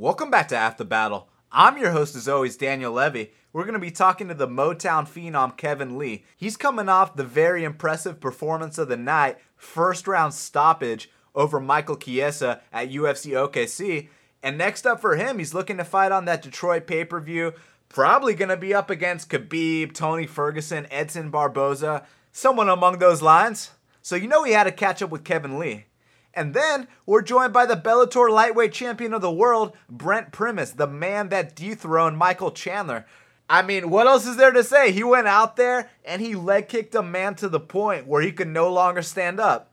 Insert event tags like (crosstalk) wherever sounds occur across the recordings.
Welcome back to Half the Battle. I'm your host, as always, Daniel Levy. We're going to be talking to the Motown phenom Kevin Lee. He's coming off the very impressive performance of the night, first round stoppage over Michael Chiesa at UFC OKC. And next up for him, he's looking to fight on that Detroit pay per view. Probably going to be up against Khabib, Tony Ferguson, Edson Barboza, someone among those lines. So you know he had to catch up with Kevin Lee. And then we're joined by the Bellator lightweight champion of the world, Brent Primus, the man that dethroned Michael Chandler. I mean, what else is there to say? He went out there and he leg kicked a man to the point where he could no longer stand up.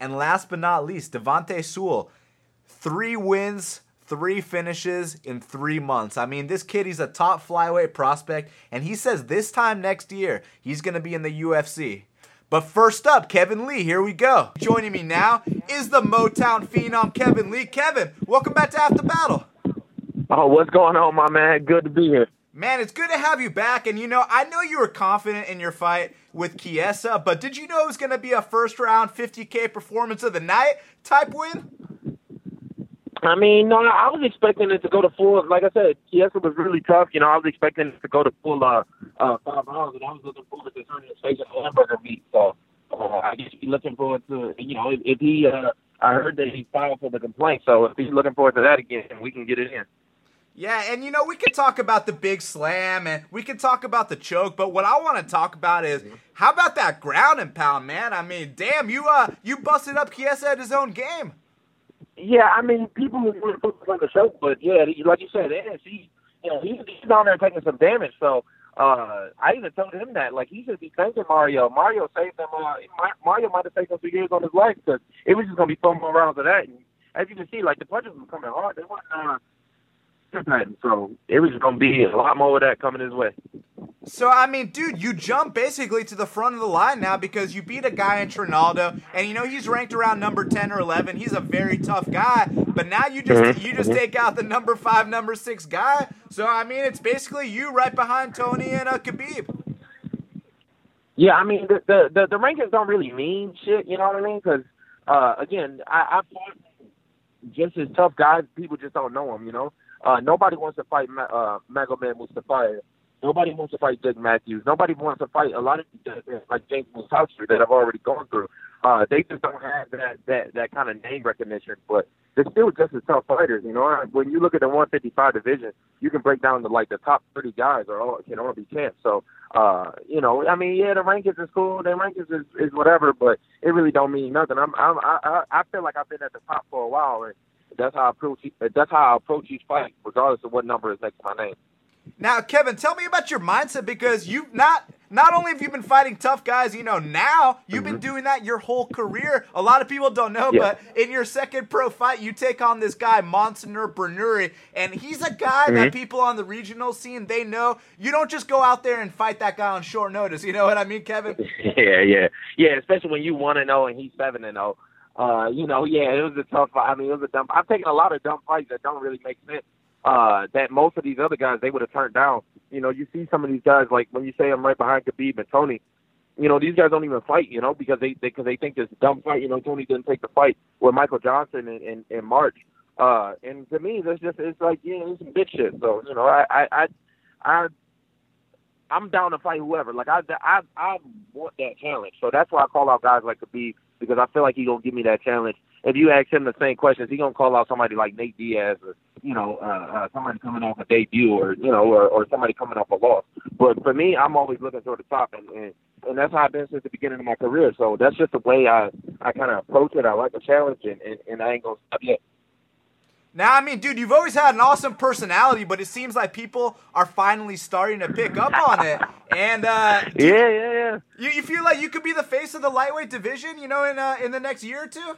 And last but not least, Devontae Sewell, three wins, three finishes in three months. I mean, this kid, he's a top flyweight prospect, and he says this time next year, he's going to be in the UFC. But first up, Kevin Lee, here we go. Joining me now is the Motown phenom, Kevin Lee. Kevin, welcome back to Half the Battle. Oh, what's going on, my man? Good to be here. Man, it's good to have you back. And you know, I know you were confident in your fight with Chiesa, but did you know it was going to be a first round 50K performance of the night type win? I mean, no, I was expecting it to go to full. Like I said, Chiesa was really tough. You know, I was expecting it to go to full uh, uh, five rounds, and I was looking forward to turning face a hamburger meat. So uh, I guess he's looking forward to, you know, if, if he, uh, I heard that he filed for the complaint. So if he's looking forward to that again, we can get it in. Yeah, and you know, we could talk about the big slam and we could talk about the choke, but what I want to talk about is how about that ground and pound, man? I mean, damn, you uh you busted up Chiesa at his own game. Yeah, I mean, people want to focus on the show, but yeah, like you said, he, you know, he's, he's down there taking some damage. So uh I even told him that, like, he should be thanking Mario. Mario saved him. Uh, Mario might have taken some years on his life because it was just gonna be four more rounds of that. And as you can see, like the punches were coming hard. They weren't. Uh, so it was just going to be a lot more of that coming his way. So I mean, dude, you jump basically to the front of the line now because you beat a guy in Trinaldo, and you know he's ranked around number ten or eleven. He's a very tough guy, but now you just mm-hmm. you just mm-hmm. take out the number five, number six guy. So I mean, it's basically you right behind Tony and uh, Khabib. Yeah, I mean the, the the the rankings don't really mean shit. You know what I mean? Because uh, again, I, I fought just as tough guys. People just don't know them. You know. Uh, nobody wants to fight uh, Magomed Mustafaev. Nobody wants to fight Jake Matthews. Nobody wants to fight a lot of the like James Moontasri that I've already gone through. Uh, they just don't have that that that kind of name recognition, but they're still just as tough fighters. You know, when you look at the 155 division, you can break down the like the top 30 guys are all can all be champs. So, uh, you know, I mean, yeah, the rankings is cool. The rankings is, is whatever, but it really don't mean nothing. I'm, I'm I I feel like I've been at the top for a while, and that's how I approach. That's how I approach each fight, regardless of what number is next to my name. Now, Kevin, tell me about your mindset because you've not not only have you been fighting tough guys, you know, now you've mm-hmm. been doing that your whole career. A lot of people don't know, yeah. but in your second pro fight, you take on this guy, Mansour Barnaoui, and he's a guy mm-hmm. that people on the regional scene they know. You don't just go out there and fight that guy on short notice. You know what I mean, Kevin? (laughs) Yeah, yeah, yeah. Especially when you want to know and he's seven and zero. Oh uh, you know, yeah, it was a tough fight. I mean, it was a dumb. I've taken a lot of dumb fights that don't really make sense. Uh, that most of these other guys they would have turned down. You know, you see some of these guys like when you say I'm right behind Khabib and Tony. You know, these guys don't even fight. You know, because they because they, they think this dumb fight. You know, Tony didn't take the fight with Michael Johnson in, in, in March. Uh, and to me, that's just it's like yeah, it's some bitch shit. So you know, I I I. I I'm down to fight whoever. Like I, I, I want that challenge. So that's why I call out guys like Khabib because I feel like he's gonna give me that challenge. If you ask him the same questions, he's gonna call out somebody like Nate Diaz or you know uh, uh, somebody coming off a debut or you know or, or somebody coming off a loss. But for me, I'm always looking toward the top, and, and and that's how I've been since the beginning of my career. So that's just the way I I kind of approach it. I like a challenge, and, and and I ain't gonna stop yet. Now, I mean, dude, you've always had an awesome personality, but it seems like people are finally starting to pick up on it. And uh, (laughs) yeah, yeah, yeah. You, you feel like you could be the face of the lightweight division, you know, in uh, in the next year or two?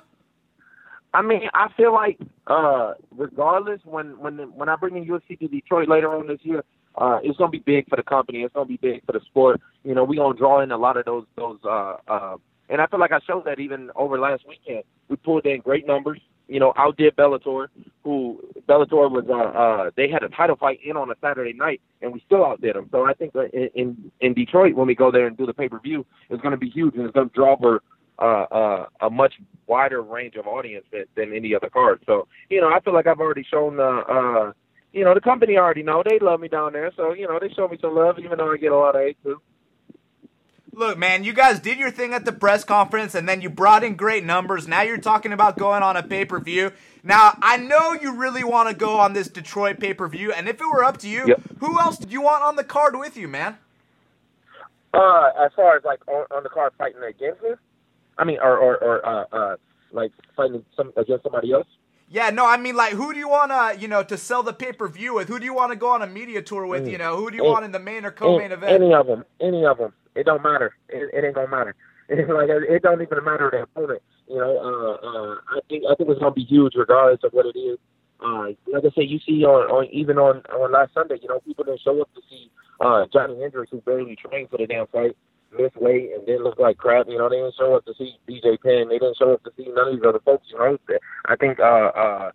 I mean, I feel like uh, regardless, when when when I bring in UFC to Detroit later on this year, uh, it's gonna be big for the company. It's gonna be big for the sport. You know, we gonna draw in a lot of those those. Uh, uh, and I feel like I showed that even over last weekend. We pulled in great numbers you know, outdid Bellator, who Bellator was uh, uh they had a title fight in on a Saturday night, and we still outdid them. So I think in in, in Detroit when we go there and do the pay per view, it's going to be huge and it's going to draw for uh, uh, a much wider range of audience than, than any other card. So you know, I feel like I've already shown uh, uh you know, the company already know they love me down there, so you know they show me some love, even though I get a lot of hate too. Look, man, you guys did your thing at the press conference and then you brought in great numbers. Now you're talking about going on a pay per view. Now, I know you really want to go on this Detroit pay per view, and if it were up to you, Yep. who else did you want on the card with you, man? Uh, as far as like on, on the card fighting against me, I mean, or or, or uh, uh, like fighting some against somebody else. Yeah, no, I mean, like, who do you want to, you know, to sell the pay per view with? Who do you want to go on a media tour with? Mm. You know, who do you Mm. want in the main or co main event? Any of them, any of them. It don't matter. It, it ain't gonna matter. It's (laughs) like it don't even matter the opponent. You know, uh, uh, I think I think it's gonna be huge regardless of what it is. Uh, like I said, you see on, on even on on last Sunday, you know, people didn't show up to see uh, Johnny Hendricks, who barely trained for the damn fight, miss weight and didn't look like crap. You know, they didn't show up to see BJ Penn. They didn't show up to see none of these other folks. You know, I think uh, uh,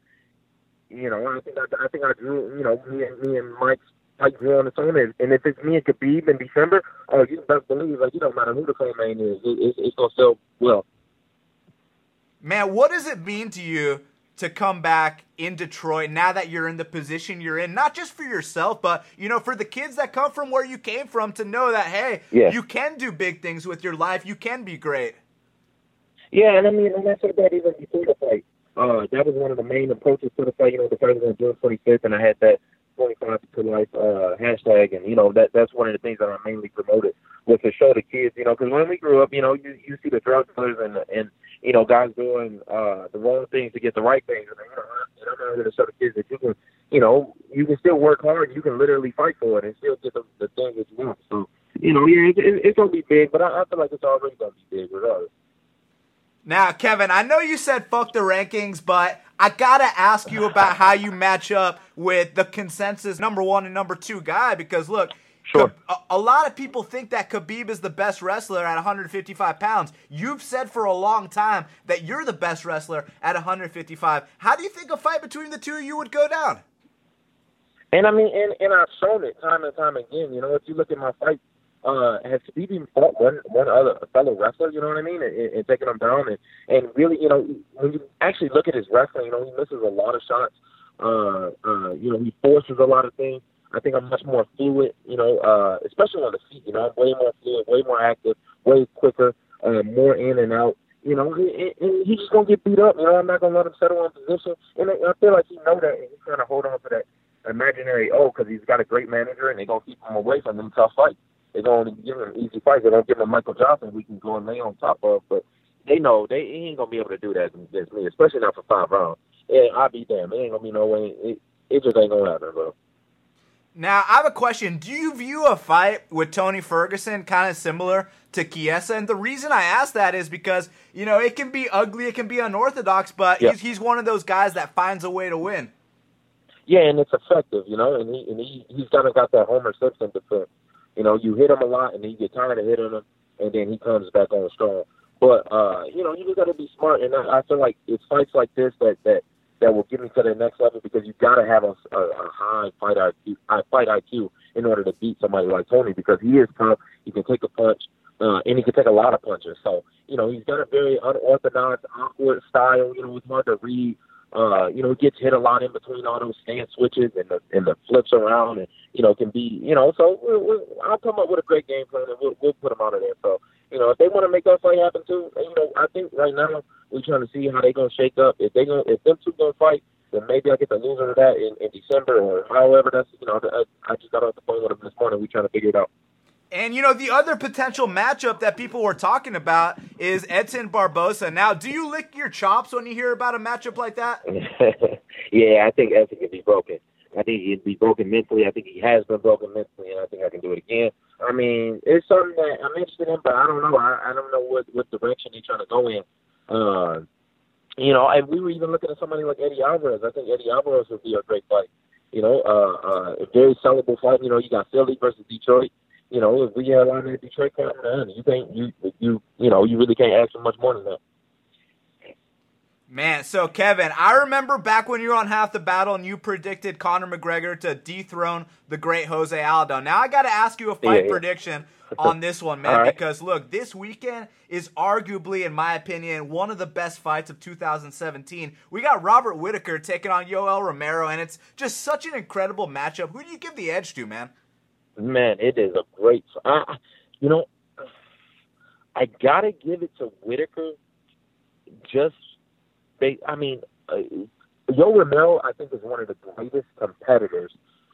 you know, I think I, I think I drew. You know, me and me and Mike's like drew on its own. And, and if it's me and Khabib in December, oh, you best believe like you don't matter who the co-main is, it, it's, it's gonna sell well. Man, what does it mean to you to come back in Detroit now that you're in the position you're in? Not just for yourself, but you know, for the kids that come from where you came from to know that hey, Yeah. you can do big things with your life. You can be great. Yeah, and I mean, and I said that even before the fight. Uh, that was one of the main approaches to the fight. You know, the fight was on June 25th, and I had that 25 to life uh, hashtag, and you know that that's one of the things that I mainly promoted was to show the kids. You know, because when we grew up, you know, you you see the drug dealers and and you know guys doing uh, the wrong things to get the right things, and I'm out here to show the kids that you can, you know, you can still work hard, you can literally fight for it, and still get the, the thing that you want. So, you know, yeah, it, it, it's gonna be big, but I, I feel like it's already gonna be big regardless. Now, Kevin, I know you said fuck the rankings, but I gotta ask you about how you match up with the consensus number one and number two guy because look. Sure. A, a lot of people think that Khabib is the best wrestler at 155 pounds. You've said for a long time that you're the best wrestler at 155. How do you think a fight between the two of you would go down? And I mean, and, and I've shown it time and time again. You know, if you look at my fight, uh, has Khabib even fought one one other fellow wrestler? You know what I mean? And, and taking them down, and and really, you know, when you actually look at his wrestling, you know, he misses a lot of shots. Uh, uh, you know, he forces a lot of things. I think I'm much more fluid. You know, uh, especially on the feet. You know, I'm way more fluid, way more active, way quicker, uh, more in and out. You know, and, and- he's just gonna get beat up. You know, I'm not gonna let him settle in position, and I, feel like he know that, and he's trying to hold on to that imaginary oh, because he's got a great manager, and they're gonna keep him away from them tough fights. They're gonna give him easy fights. They don't give him Michael Johnson we can go and lay on top of, but they know they he ain't gonna be able to do that against me, especially not for five rounds. Yeah, I'll be damned. It ain't gonna be no way. It, it just ain't gonna happen, bro. Now, I have a question. Do you view a fight with Tony Ferguson kind of similar to Chiesa? And the reason I ask that is because, you know, it can be ugly, it can be unorthodox, but Yeah. he's, he's one of those guys that finds a way to win. Yeah, and it's effective, you know, and he and he he's kind of got that Homer Simpson defense. You know, you hit him a lot, and then you get tired of hitting him, and then he comes back on strong. But uh, you know, you just got to be smart, and I, I feel like it's fights like this that that that will get me to the next level because you got to have a, a, a high fight IQ, high fight IQ in order to beat somebody like Tony because he is tough. He can take a punch, uh, and he can take a lot of punches. So you know, he's got a very unorthodox, awkward style. You know, it's hard to read. Uh, you know, gets hit a lot in between all those stand switches and the and the flips around, and you know, can be you know. So we we I'll come up with a great game plan, and we'll we'll put them out of there. So you know, if they want to make that fight happen too, you know, I think right now we're trying to see how they're gonna shake up. If they gonna if them two gonna fight, then maybe I get the loser of that in, in December or however that's you know. I, I just got off the phone with him this morning. We're trying to figure it out. And, you know, the other potential matchup that people were talking about is Edson Barboza. Now, do you lick your chops when you hear about a matchup like that? (laughs) yeah, I think Edson can be broken. I think he'd be broken mentally. I think he has been broken mentally, and I think I can do it again. I mean, it's something that I'm interested in, but I don't know. I, I don't know what what direction he's trying to go in. Uh, you know, and we were even looking at somebody like Eddie Alvarez. I think Eddie Alvarez would be a great fight. You know, uh, uh, a very sellable fight. You know, you got Philly versus Detroit. You know, if we had a line in Detroit coming down, you think you you you know you really can't ask for much more than that. Man, so Kevin, I remember back when you were on Half the Battle and you predicted Conor McGregor to dethrone the great Jose Aldo. Now I got to ask you a fight yeah, yeah. prediction (laughs) on this one, man, right. because look, this weekend is arguably, in my opinion, one of the best fights of 2017. We got Robert Whitaker taking on Yoel Romero, and it's just such an incredible matchup. Who do you give the edge to, man? Man, it is a great. Uh, you know, I gotta give it to Whitaker just they, I mean, uh, Yo Romero, I think, is one of the greatest competitors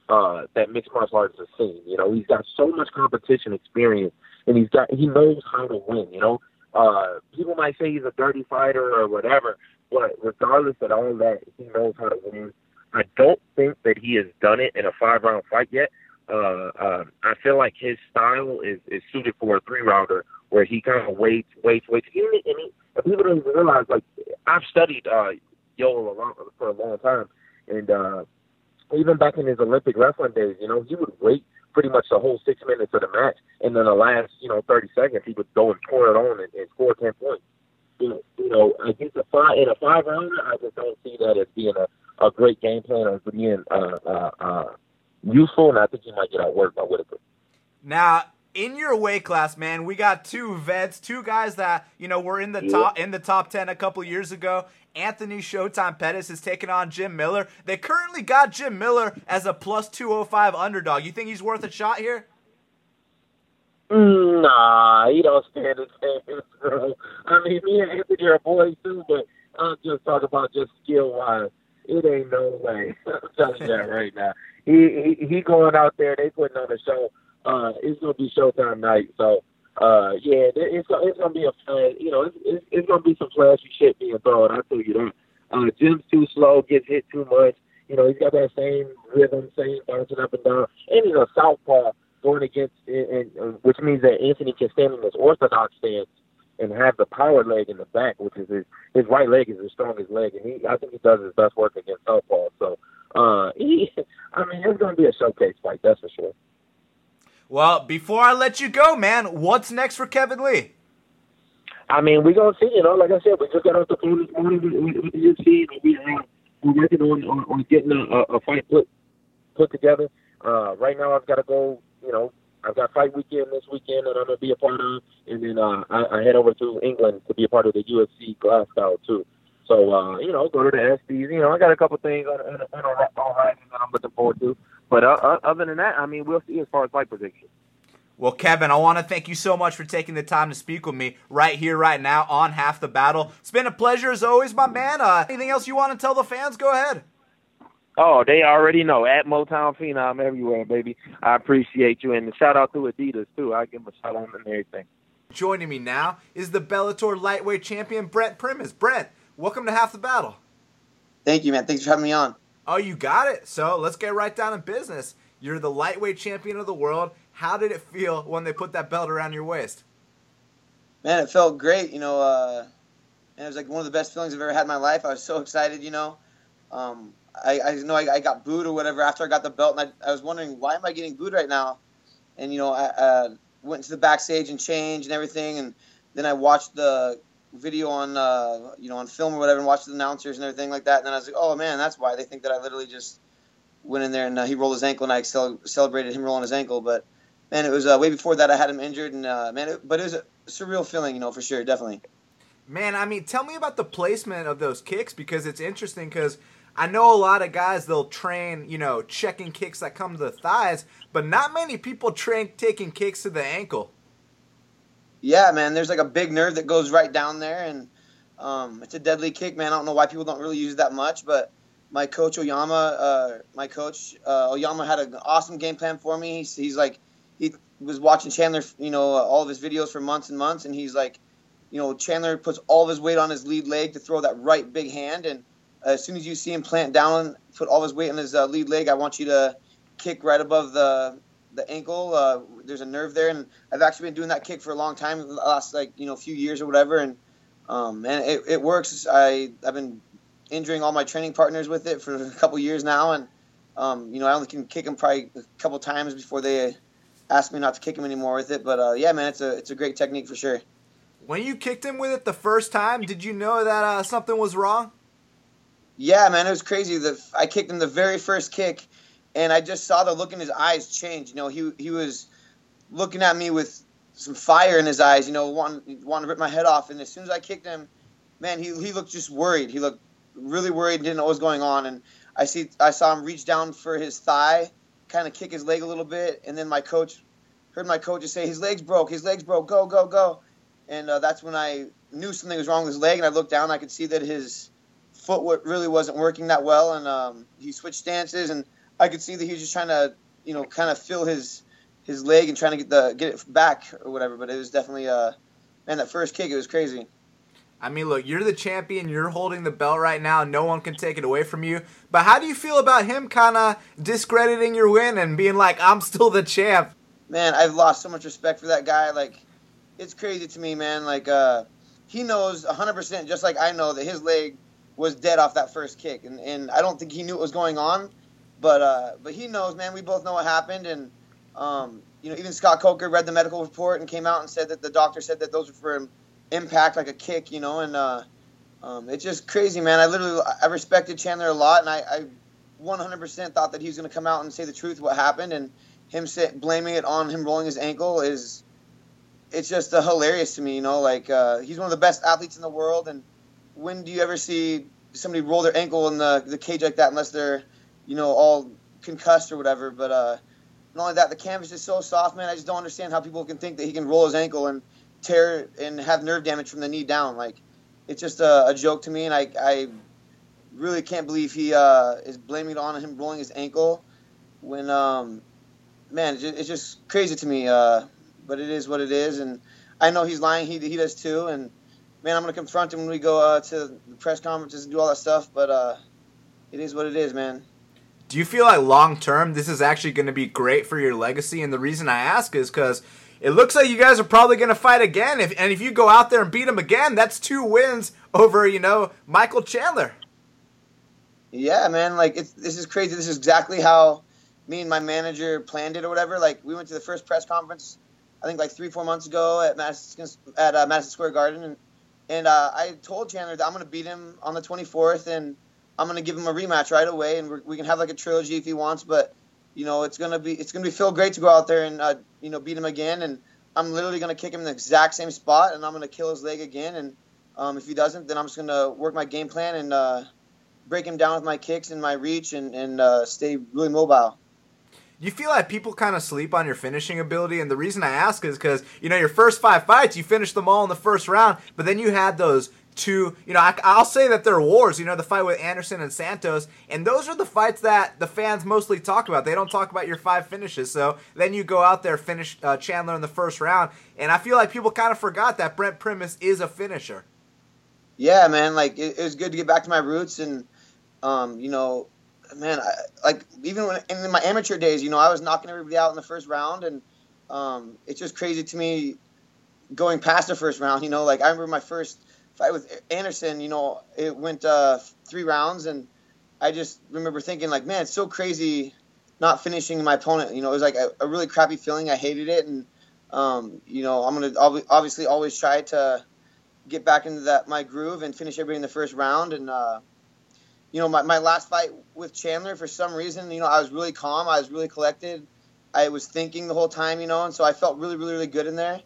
uh, that mixed martial arts has seen. You know, he's got so much competition experience, and he's got he knows how to win. You know, uh, people might say he's a dirty fighter or whatever, but regardless of all that, he knows how to win. I don't think that he has done it in a five round fight yet. Uh, uh, I feel like his style is, is suited for a three rounder where he kind of waits, waits, waits. And, he, and people don't even realize, like, I've studied uh, Yoel a long, for a long time, and uh, even back in his Olympic wrestling days, you know, he would wait pretty much the whole six minutes of the match, and then the last, you know, 30 seconds, he would go and pour it on and, and score 10 points. You know, you know, against a five in a five rounder, I just don't see that as being a, a great game plan or being uh, uh, uh, useful, and I think he might get outworked by Whitaker. Now, in your weight class, man, we got two vets, two guys that you know were in the top in the top ten a couple years ago. Anthony Showtime Pettis is taking on Jim Miller. They currently got Jim Miller as a plus two hundred five underdog. You think he's worth a shot here? Mm, nah, he don't stand a chance, (laughs) bro. I mean, me and Anthony are boys too, but I'm just talking about just skill wise. It ain't no way. (laughs) I'm telling you that right now. He, he he going out there. They putting on a show uh, it's gonna be Showtime night. So uh, yeah, it's it's gonna be a fun. You know, it's, it's it's gonna be some flashy shit being thrown. I tell you that. Uh, Jim's too slow, gets hit too much. You know, he's got that same rhythm, same bouncing up and down, and he's a southpaw going against, and, and which means that Anthony can stand in this orthodox stance and have the power leg in the back, which is his his right leg is his strongest leg, and he I think he does his best work against southpaw. So, uh, he, I mean, it's going to be a showcase fight, that's for sure. Well, before I let you go, man, what's next for Kevin Lee? I mean, we're gonna see. You know, like I said, we just got off the phone this morning with, with the UFC, and we uh, we're working on, on, on getting a, a fight put put together. Uh, right now, I've got to go. You know, I've got fight weekend this weekend that I'm gonna be a part of, and then uh, I, I head over to England to be a part of the UFC Glasgow too. So uh, you know, go to the ESPYS. You know, I got a couple things on, on, on, on that I'm looking forward to. But uh, uh, other than that, I mean, we'll see as far as fight predictions. Well, Kevin, I want to thank you so much for taking the time to speak with me right here, right now on Half the Battle. It's been a pleasure as always, my man. Uh, anything else you want to tell the fans? Go ahead. Oh, they already know. At Motown Phenom everywhere, baby. I appreciate you. And shout out to Adidas, too. I give them a shout out and everything. Joining me now is the Bellator lightweight champion, Brent Primus. Brent, welcome to Half the Battle. Thank you, man. Thanks for having me on. Oh, you got it. So let's get right down to business. You're the lightweight champion of the world. How did it feel when they put that belt around your waist? Man, it felt great. You know, uh, it was like one of the best feelings I've ever had in my life. I was so excited. You know, um, I, I know I, I, got booed or whatever after I got the belt, and I, I, was wondering why am I getting booed right now? And you know, I uh, went to the backstage and changed and everything, and then I watched the video on uh, you know on film or whatever and watched the announcers and everything like that. And then I was like, oh man, that's why they think that I literally just went in there and uh, he rolled his ankle and I cel- celebrated him rolling his ankle. But man, it was uh, way before that I had him injured and uh, man, it, but it was a surreal feeling, you know, for sure, definitely. Man, I mean, tell me about the placement of those kicks because it's interesting because. I know a lot of guys they'll train, you know, checking kicks that come to the thighs, but not many people train taking kicks to the ankle. Yeah, man. There's like a big nerve that goes right down there, and um, it's a deadly kick, man. I don't know why people don't really use that much, but my coach Oyama, uh, my coach uh, Oyama had an awesome game plan for me. He's, he's like, he was watching Chandler, you know, all of his videos for months and months, and he's like, you know, Chandler puts all of his weight on his lead leg to throw that right big hand, and as soon as you see him plant down, put all his weight on his uh, lead leg, I want you to kick right above the the ankle. Uh, there's a nerve there, and I've actually been doing that kick for a long time, the last like you know few years or whatever, and um, and it, it works. I I've been injuring all my training partners with it for (laughs) a couple years now, and um, you know I only can kick them probably a couple times before they ask me not to kick them anymore with it. But uh, yeah, man, it's a it's a great technique for sure. When you kicked him with it the first time, did you know that uh, something was wrong? Yeah, man, it was crazy. The I kicked him the very first kick, and I just saw the look in his eyes change. You know, he he was looking at me with some fire in his eyes. You know, wanting wanting to rip my head off. And as soon as I kicked him, man, he he looked just worried. He looked really worried, didn't know what was going on. And I see I saw him reach down for his thigh, kind of kick his leg a little bit, and then my coach heard my coach just say his legs broke, his legs broke, go go go, and uh, that's when I knew something was wrong with his leg, and I looked down, I could see that his foot really wasn't working that well, and um, he switched stances, and I could see that he was just trying to, you know, kind of fill his his leg and trying to get the get it back or whatever. But it was definitely, uh, man, that first kick, it was crazy. I mean, look, you're the champion. You're holding the belt right now. No one can take it away from you. But how do you feel about him kind of discrediting your win and being like, I'm still the champ? Man, I've lost so much respect for that guy. Like, it's crazy to me, man. Like, uh, he knows 100%, just like I know, that his leg was dead off that first kick, and, and I don't think he knew what was going on, but uh, but he knows, man. We both know what happened, and um, you know, even Scott Coker read the medical report and came out and said that the doctor said that those were for impact, like a kick, you know, and uh, um, it's just crazy, man. I literally I respected Chandler a lot, and I, I 100% thought that he was going to come out and say the truth, what happened, and him blaming it on him rolling his ankle is it's just uh, hilarious to me, you know. Like uh, he's one of the best athletes in the world, and when do you ever see somebody roll their ankle in the, the cage like that unless they're, you know, all concussed or whatever. But uh, not only that, the canvas is so soft, man. I just don't understand how people can think that he can roll his ankle and tear and have nerve damage from the knee down. Like, it's just a, a joke to me, and I, I really can't believe he uh, is blaming it on him rolling his ankle when, um, man, it's just, crazy to me. Uh, but it is what it is, and I know he's lying. He, he does too, and man, I'm gonna confront him when we go uh, to the press conferences and do all that stuff. But uh, it is what it is, man. Do you feel like long term this is actually going to be great for your legacy? And the reason I ask is because it looks like you guys are probably going to fight again. If, and if you go out there and beat him again, that's two wins over you know Michael Chandler. Yeah, man. Like this is crazy. This is exactly how me and my manager planned it or whatever. Like we went to the first press conference, I think like three four months ago at Madison at uh, Madison Square Garden, and and uh, I told Chandler that I'm going to beat him on the 24th, and I'm to give him a rematch right away, and we can have like a trilogy if he wants. But you know, it's gonna be it's gonna be feel great to go out there and uh, you know beat him again. And I'm literally to kick him in the exact same spot, and I'm to kill his leg again. And um, if he doesn't, then I'm just to work my game plan and uh, break him down with my kicks and my reach, and and uh, stay really mobile you feel like people kind of sleep on your finishing ability and the reason i ask is because you know your first five fights you finished them all in the first round but then you had those two you know I, will say that they're wars you know the fight with anderson and santos and those are the fights that the fans mostly talk about they don't talk about your five finishes so then you go out there finish uh, chandler in the first round and i feel like people kind of forgot that brent primus is a finisher yeah man like it, it was good to get back to my roots and um, you know man, I, like even when in my amateur days, you know, I was knocking everybody out in the first round, and um, it's just crazy to me going past the first round. You know, like I remember my first fight with Anderson. You know, it went uh, three rounds, and I just remember thinking like, man, it's so crazy not finishing my opponent. You know, it was like a, a really crappy feeling. I hated it, and um, you know, I'm gonna obviously always try to get back into that my groove and finish everybody in the first round, and uh, you know, my, my last fight with Chandler, for some reason, you know, I was really calm. I was really collected. I was thinking the whole time, you know, and so I felt really, really, really good in there.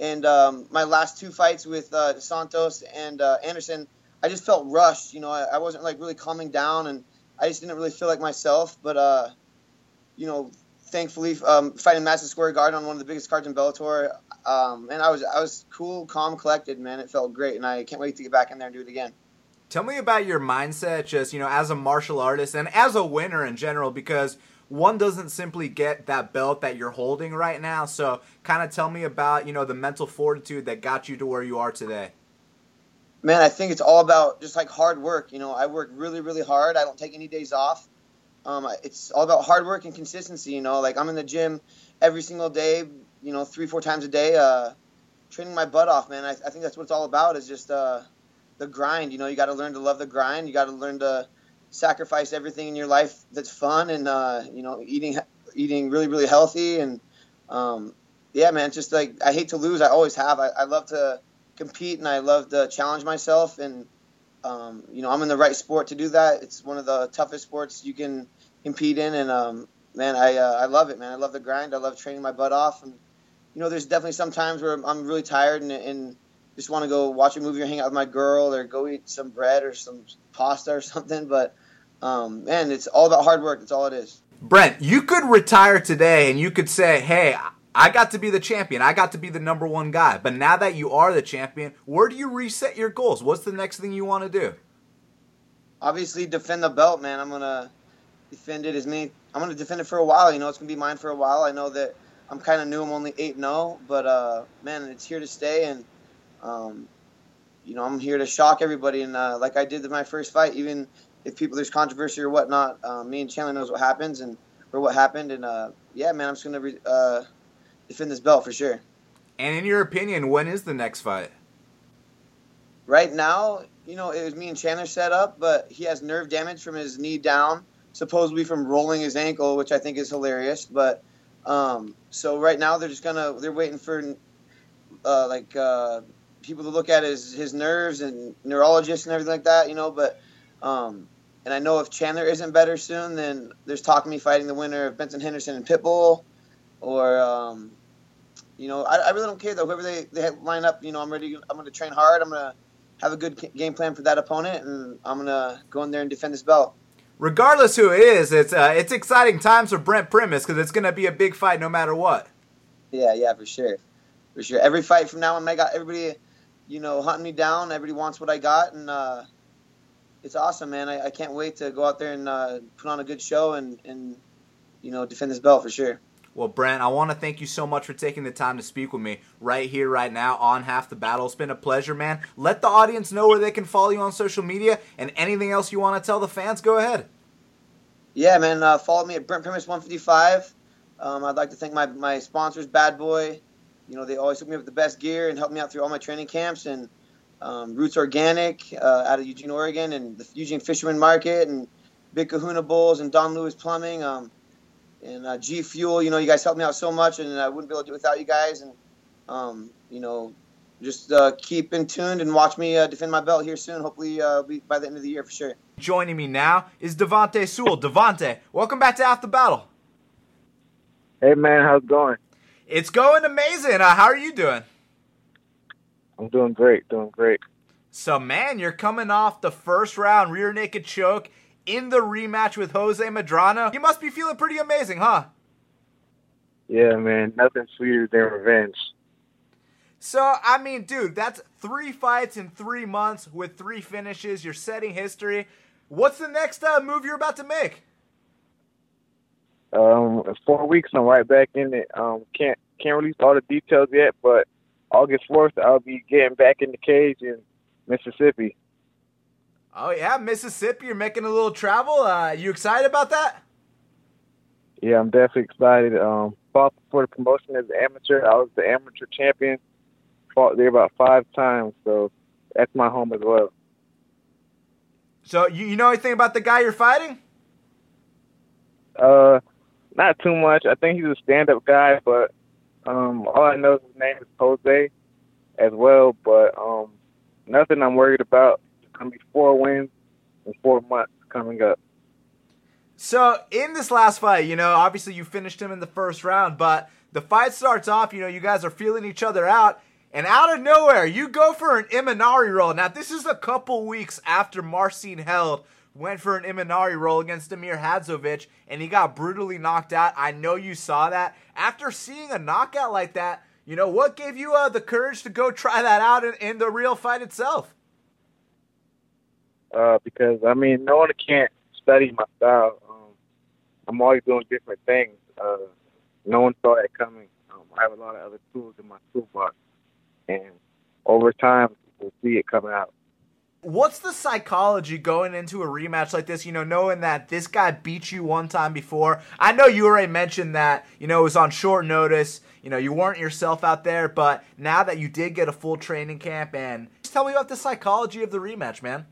And um, my last two fights with uh, Santos and uh, Anderson, I just felt rushed. You know, I, I, wasn't like really calming down, and I just didn't really feel like myself. But uh, you know, thankfully, um, fighting Madison Square Garden on one of the biggest cards in Bellator, um, and I was I was cool, calm, collected. Man, it felt great, and I can't wait to get back in there and do it again. Tell me about your mindset, just, you know, as a martial artist and as a winner in general, because one doesn't simply get that belt that you're holding right now. So, kind of tell me about, you know, the mental fortitude that got you to where you are today. Man, I think it's all about just like hard work. You know, I work really, really hard. I don't take any days off. Um, it's all about hard work and consistency. You know, like I'm in the gym every single day. You know, three, four times a day, uh, training my butt off, man. I, I think that's what it's all about. Is just uh, the grind. You know, you got to learn to love the grind. You got to learn to sacrifice everything in your life that's fun and uh, you know eating eating really really healthy and um, yeah man just like I hate to lose I always have I, I love to compete and I love to challenge myself. And um, you know, I'm in the right sport to do that. It's one of the toughest sports you can compete in, and um, man, I uh, I love it, man. I love the grind. I love training my butt off, and you know, there's definitely some times where I'm really tired and, and just want to go watch a movie or hang out with my girl or go eat some bread or some pasta or (laughs) something. But um, man, it's all about hard work. That's all it is. Brent, you could retire today and you could say, hey, I got to be the champion. I got to be the number one guy. But now that you are the champion, where do you reset your goals? What's the next thing you want to do? Obviously, defend the belt, man. I'm gonna defend it as many. I'm gonna defend it for a while. You know, it's gonna be mine for a while. I know that I'm kind of new. I'm only 8 0, but uh, man, it's here to stay. And um, you know, I'm here to shock everybody. And uh, like I did in my first fight, even if people there's controversy or whatnot, uh, me and Chandler knows what happens and or what happened. And uh, yeah, man, I'm just gonna re- uh, defend this belt for sure. And in your opinion, when is the next fight? Right now, you know, it was me and Chandler set up, but he has nerve damage from his knee down, supposedly from rolling his ankle, which I think is hilarious. But um, so right now they're just gonna they're waiting for uh, like uh, people to look at his his nerves and neurologists and everything like that, you know. But um, and I know if Chandler isn't better soon, then there's talk of me fighting the winner of Benson Henderson and Pitbull, or um, you know, I, I, really don't care though. Whoever they, they line up, you know, I'm ready. I'm going to train hard. I'm going to have a good game plan for that opponent, and I'm going to go in there and defend this belt. Regardless who it is, it's uh, it's exciting times for Brent Primus because it's going to be a big fight no matter what. Yeah, yeah, for sure, for sure. Every fight from now on, I got everybody, you know, hunting me down. Everybody wants what I got, and uh, it's awesome, man. I, I, can't wait to go out there and uh, put on a good show and and you know defend this belt for sure. Well, Brent, I want to thank you so much for taking the time to speak with me right here, right now on Half the Battle. It's been a pleasure, man. Let the audience know where they can follow you on social media and anything else you want to tell the fans. Go ahead. Yeah, man. Uh, follow me at Brent Primus 155. Um, I'd like to thank my, my sponsors, Bad Boy. You know, they always hook me up with the best gear and help me out through all my training camps. And um, Roots Organic uh, out of Eugene, Oregon, and the Eugene Fisherman Market, and Big Kahuna Bulls, and Don Lewis Plumbing. Um, and uh, G Fuel. You know, you guys helped me out so much, and I wouldn't be able to do it without you guys. And um, you know, just uh, keep in tuned and watch me uh, defend my belt here soon. Hopefully, uh, by the end of the year for sure. Joining me now is Devonte Sewell. Devonte, welcome back to Half the Battle. Hey man, how's it going? It's going amazing. Uh, how are you doing? I'm doing great, doing great. So man, you're coming off the first round rear naked choke in the rematch with Jose Medrano. You must be feeling pretty amazing, huh? Yeah, man. Nothing sweeter than revenge. So, I mean, dude, that's three fights in three months with three finishes. You're setting history. What's the next uh, move you're about to make? Um, four weeks, I'm right back in it. Um, can't can't release all the details yet, but August fourth, I'll be getting back in the cage in Mississippi. Oh yeah, Mississippi. You're making a little travel. Uh, you excited about that? Yeah, I'm definitely excited. Um, fought for the promotion as an amateur. I was the amateur champion. Fought there about five times, so that's my home as well. So you you know anything about the guy you're fighting? Uh, not too much. I think he's a stand-up guy, but um, all I know is his name is Jose, as well. But um, nothing I'm worried about going to be four wins in four months coming up. So in this last fight, you know, obviously you finished him in the first round, but the fight starts off, you know, you guys are feeling each other out, and out of nowhere, you go for an Imanari roll. Now, this is a couple weeks after Marcin Held went for an Imanari roll against Amir Hadzovic, and he got brutally knocked out. I know you saw that. After seeing a knockout like that, you know, what gave you uh, the courage to go (laughs) try that out in, in the real fight itself? uh, because I mean, no one can't study my style. Um, I'm always doing different things. Uh, no one saw that coming. Um, I have a lot of other tools in my toolbox, and over time, we'll see it coming out. What's the psychology going into a rematch like this? You know, knowing that this guy beat you one time before. I know you already mentioned that, you know, it was on short notice. You know, you weren't yourself out there, but now that you did get a full training camp, and just tell me about the psychology of the rematch, man.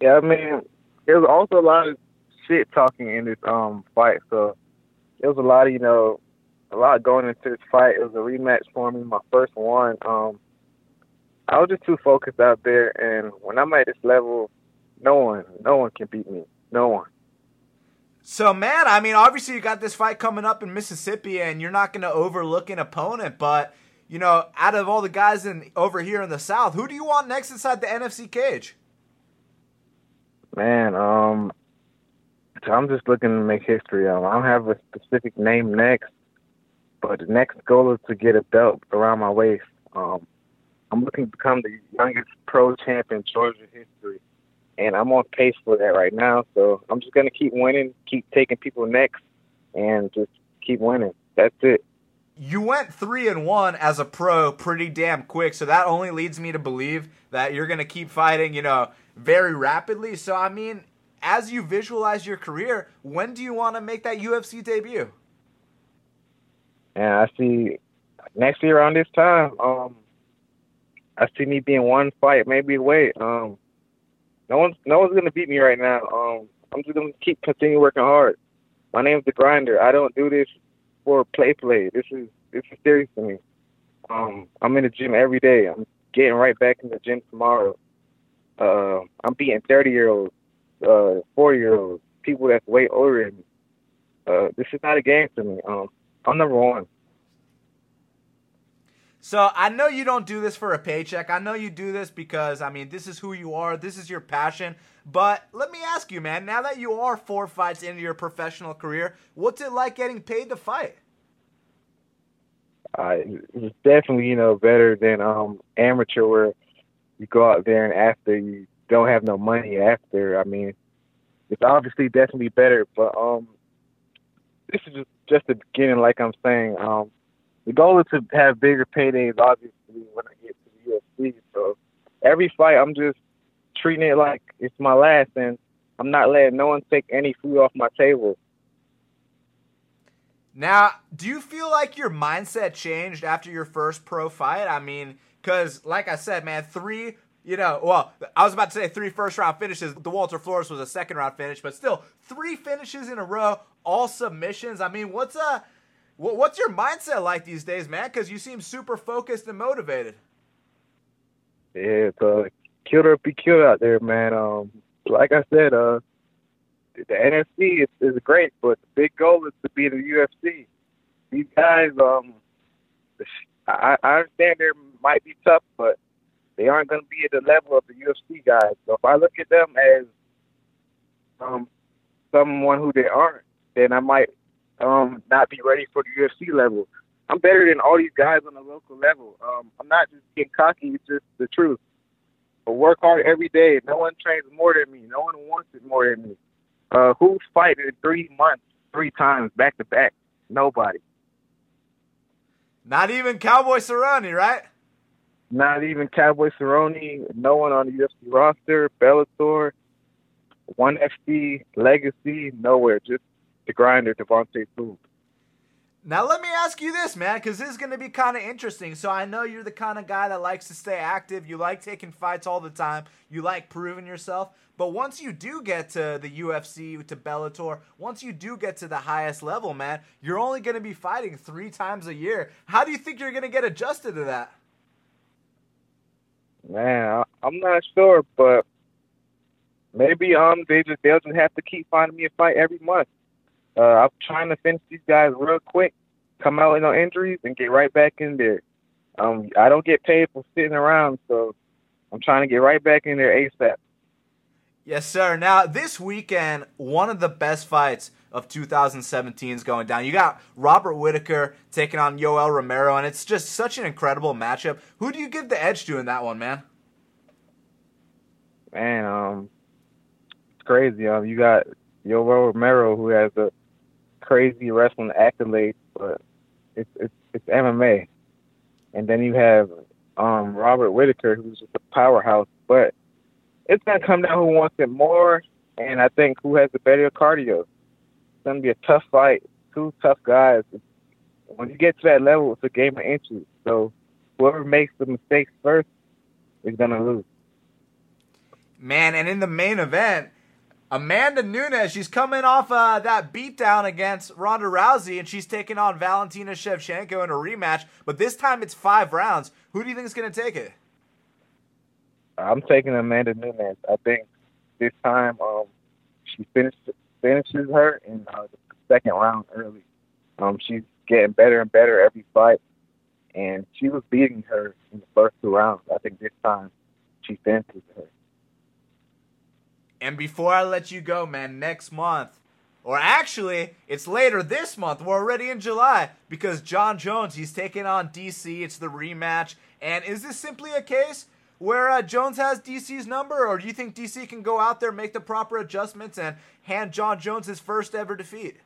Yeah, I mean, there was also a lot of shit talking in this um fight. So there was a lot of you know, a lot going into this fight. It was a rematch for me, my first one. Um, I was just too focused out there, and when I'm at this level, no one, no one can beat me. No one. So, man, I mean, obviously you got this fight coming up in Mississippi, and you're not going to overlook an opponent. But you know, out of all the guys in over here in the South, who do you want next inside the NFC cage? Man, um, so I'm just looking to make history. Um, I don't have a specific name next, but the next goal is to get a belt around my waist. Um, I'm looking to become the youngest pro champ in Georgia history and I'm on pace for that right now. So I'm just gonna keep winning, keep taking people next, and just keep winning. That's it. You went three and one as a pro pretty damn quick, so that only leads me to believe that you're gonna keep fighting, you know, very rapidly. So I mean, as you visualize your career, when do you want to make that UFC debut? Yeah, I see next year around this time, um, I see me being one fight maybe away. Um, no one's no one's gonna beat me right now. Um, I'm just gonna keep continue working hard. My name's the grinder. I don't do this for play play. This is this is serious to me. Um, I'm in the gym every day. I'm getting right back in the gym tomorrow. Uh, I'm beating 30 year olds, uh, 40 year olds, people that's way older than me. Uh, this is not a game for me. Um, I'm number one. So I know you don't do this for a paycheck. I know you do this because I mean this is who you are. This is your passion. But let me ask you, man. Now that you are four fights into your professional career, what's it like getting paid to fight? Uh, it's definitely you know better than um amateur where you go out there and after you don't have no money after. I mean, it's obviously definitely better, but um, this is just the beginning. Like I'm saying, um, the goal is to have bigger paydays, obviously, when I get to the UFC. So every fight, I'm just treating it like it's my last, and I'm not letting no one take any food off my table. Now, do you feel like your mindset changed after your first pro fight? I mean, because, like I said, man, three, you know, well, I was about to say three first round finishes. The Walter Flores was a second round finish, but still, three finishes in a row, all submissions. I mean, what's a What's your mindset like these days, man? Because you seem super focused and motivated. Yeah, it's uh, be killed out there, man. Um, like I said, uh, the NFC is, is great, but the big goal is to be the UFC. These guys, um, I, I understand they might be tough, but they aren't going to be at the level of the UFC guys. So if I look at them as um, someone who they aren't, then I might um, not be ready for the UFC level. I'm better than all these guys on the local level. Um, I'm not just getting cocky; it's just the truth. I work hard every day. No one trains more than me. No one wants it more than me. Uh, who's fighting in three months, three times back to back? Nobody. Not even Cowboy Cerrone, right? Not even Cowboy Cerrone. No one on the UFC roster. Bellator, ONE FC, Legacy, nowhere. Just the grinder, Devontae Food. Now let me ask you this, man, because this is going to be kind of interesting. So I know you're the kind of guy that likes to stay active. You like taking fights all the time. You like proving yourself. But once you do get to the UFC, to Bellator, once you do get to the highest level, man, you're only going to be fighting three times a year. How do you think you're going to get adjusted to that? Man, I'm not sure, but maybe um they just they'll just have to keep finding me a fight every month. Uh, I'm trying to finish these guys real quick, come out with no injuries, and get right back in there. Um, I don't get paid for sitting around, so I'm trying to get right back in there ASAP. Yes, sir. Now, this weekend, one of the best fights of 2017 is going down. You got Robert Whitaker taking on Yoel Romero, and it's just such an incredible matchup. Who do you give the edge to in that one, man? Man, um, it's crazy. Um, you got Yoel Romero, who has a crazy wrestling accolades, but it's it's it's MMA. And then you have um Robert Whitaker, who's just a powerhouse. But it's gonna come down who wants it more, and I think who has the better cardio. It's gonna be a tough fight. Two tough guys. When you get to that level, it's a game of inches. So whoever makes the mistakes first is gonna lose. Man, and in the main event, Amanda Nunes, she's coming off uh, that beatdown against Ronda Rousey, and she's taking on Valentina Shevchenko in a rematch. But this time it's five rounds. Who do you think is going to take it? I'm taking Amanda Nunes. I think this time um, she finishes finishes her in uh, the second round early. Um, she's getting better and better every fight, and she was beating her in the first two rounds. I think this time she finishes her. And before I let you go, man, next month, or actually, it's later this month. We're already in July because Jon Jones, he's taking on DC. It's the rematch. And is this simply a case where uh, Jones has DC's number, or do you think DC can go out there, make the proper adjustments, and hand Jon Jones his first ever defeat?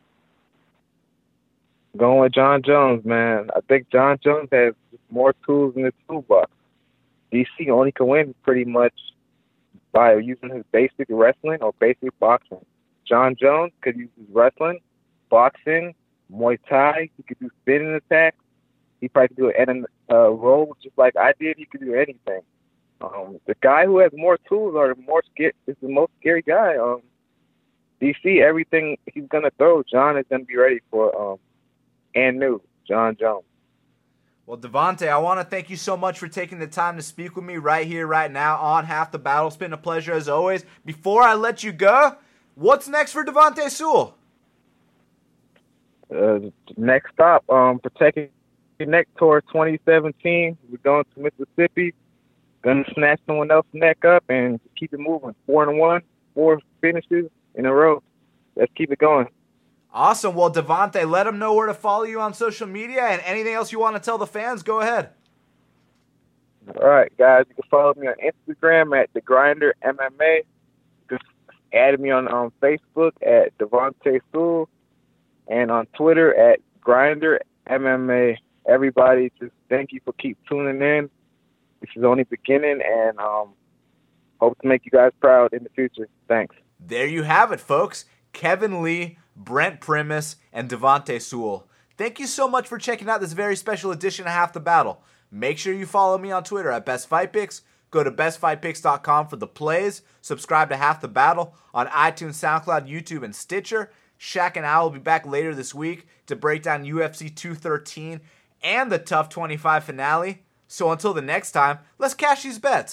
Going with Jon Jones, man. I think Jon Jones has more tools in the toolbox. DC only can win pretty much by using his basic wrestling or basic boxing. Jon Jones could use his wrestling, boxing, Muay Thai. He could do spinning attacks. He probably could do an uh, roll just like I did. He could do anything. Um, the guy who has more tools or more scared is the most scary guy. Um, DC, everything he's gonna throw, Jon is gonna be ready for. Um, and new Jon Jones. Well, Devonte, I want to thank you so much for taking the time to speak with me right here, right now on Half the Battle. It's been a pleasure as always. Before I let you go, what's next for Devonte Sewell? Uh, next stop, um, protecting neck tour 2017. We're going to Mississippi. Gonna snatch someone else's neck up and keep it moving. Four and one, four finishes in a row. Let's keep it going. Awesome. Well, Devonte, let them know where to follow you on social media and anything else you want to tell the fans. Go ahead. All right, guys. You can follow me on Instagram at the Grinder MMA. Just add me on on Facebook at Devonte Sewell and on Twitter at Grinder MMA. Everybody, just thank you for keep tuning in. This is only beginning, and um, hope to make you guys proud in the future. Thanks. There you have it, folks. Kevin Lee, Brent Primus, and Devonte Sewell. Thank you so much for checking out this very special edition of Half the Battle. Make sure you follow me on Twitter at Best Fight Picks. Go to bestfightpicks.com for the plays. Subscribe to Half the Battle on iTunes, SoundCloud, YouTube, and Stitcher. Shaq and I will be back later this week to break down UFC 213 and the TUF 25 finale. So until the next time, let's cash these bets.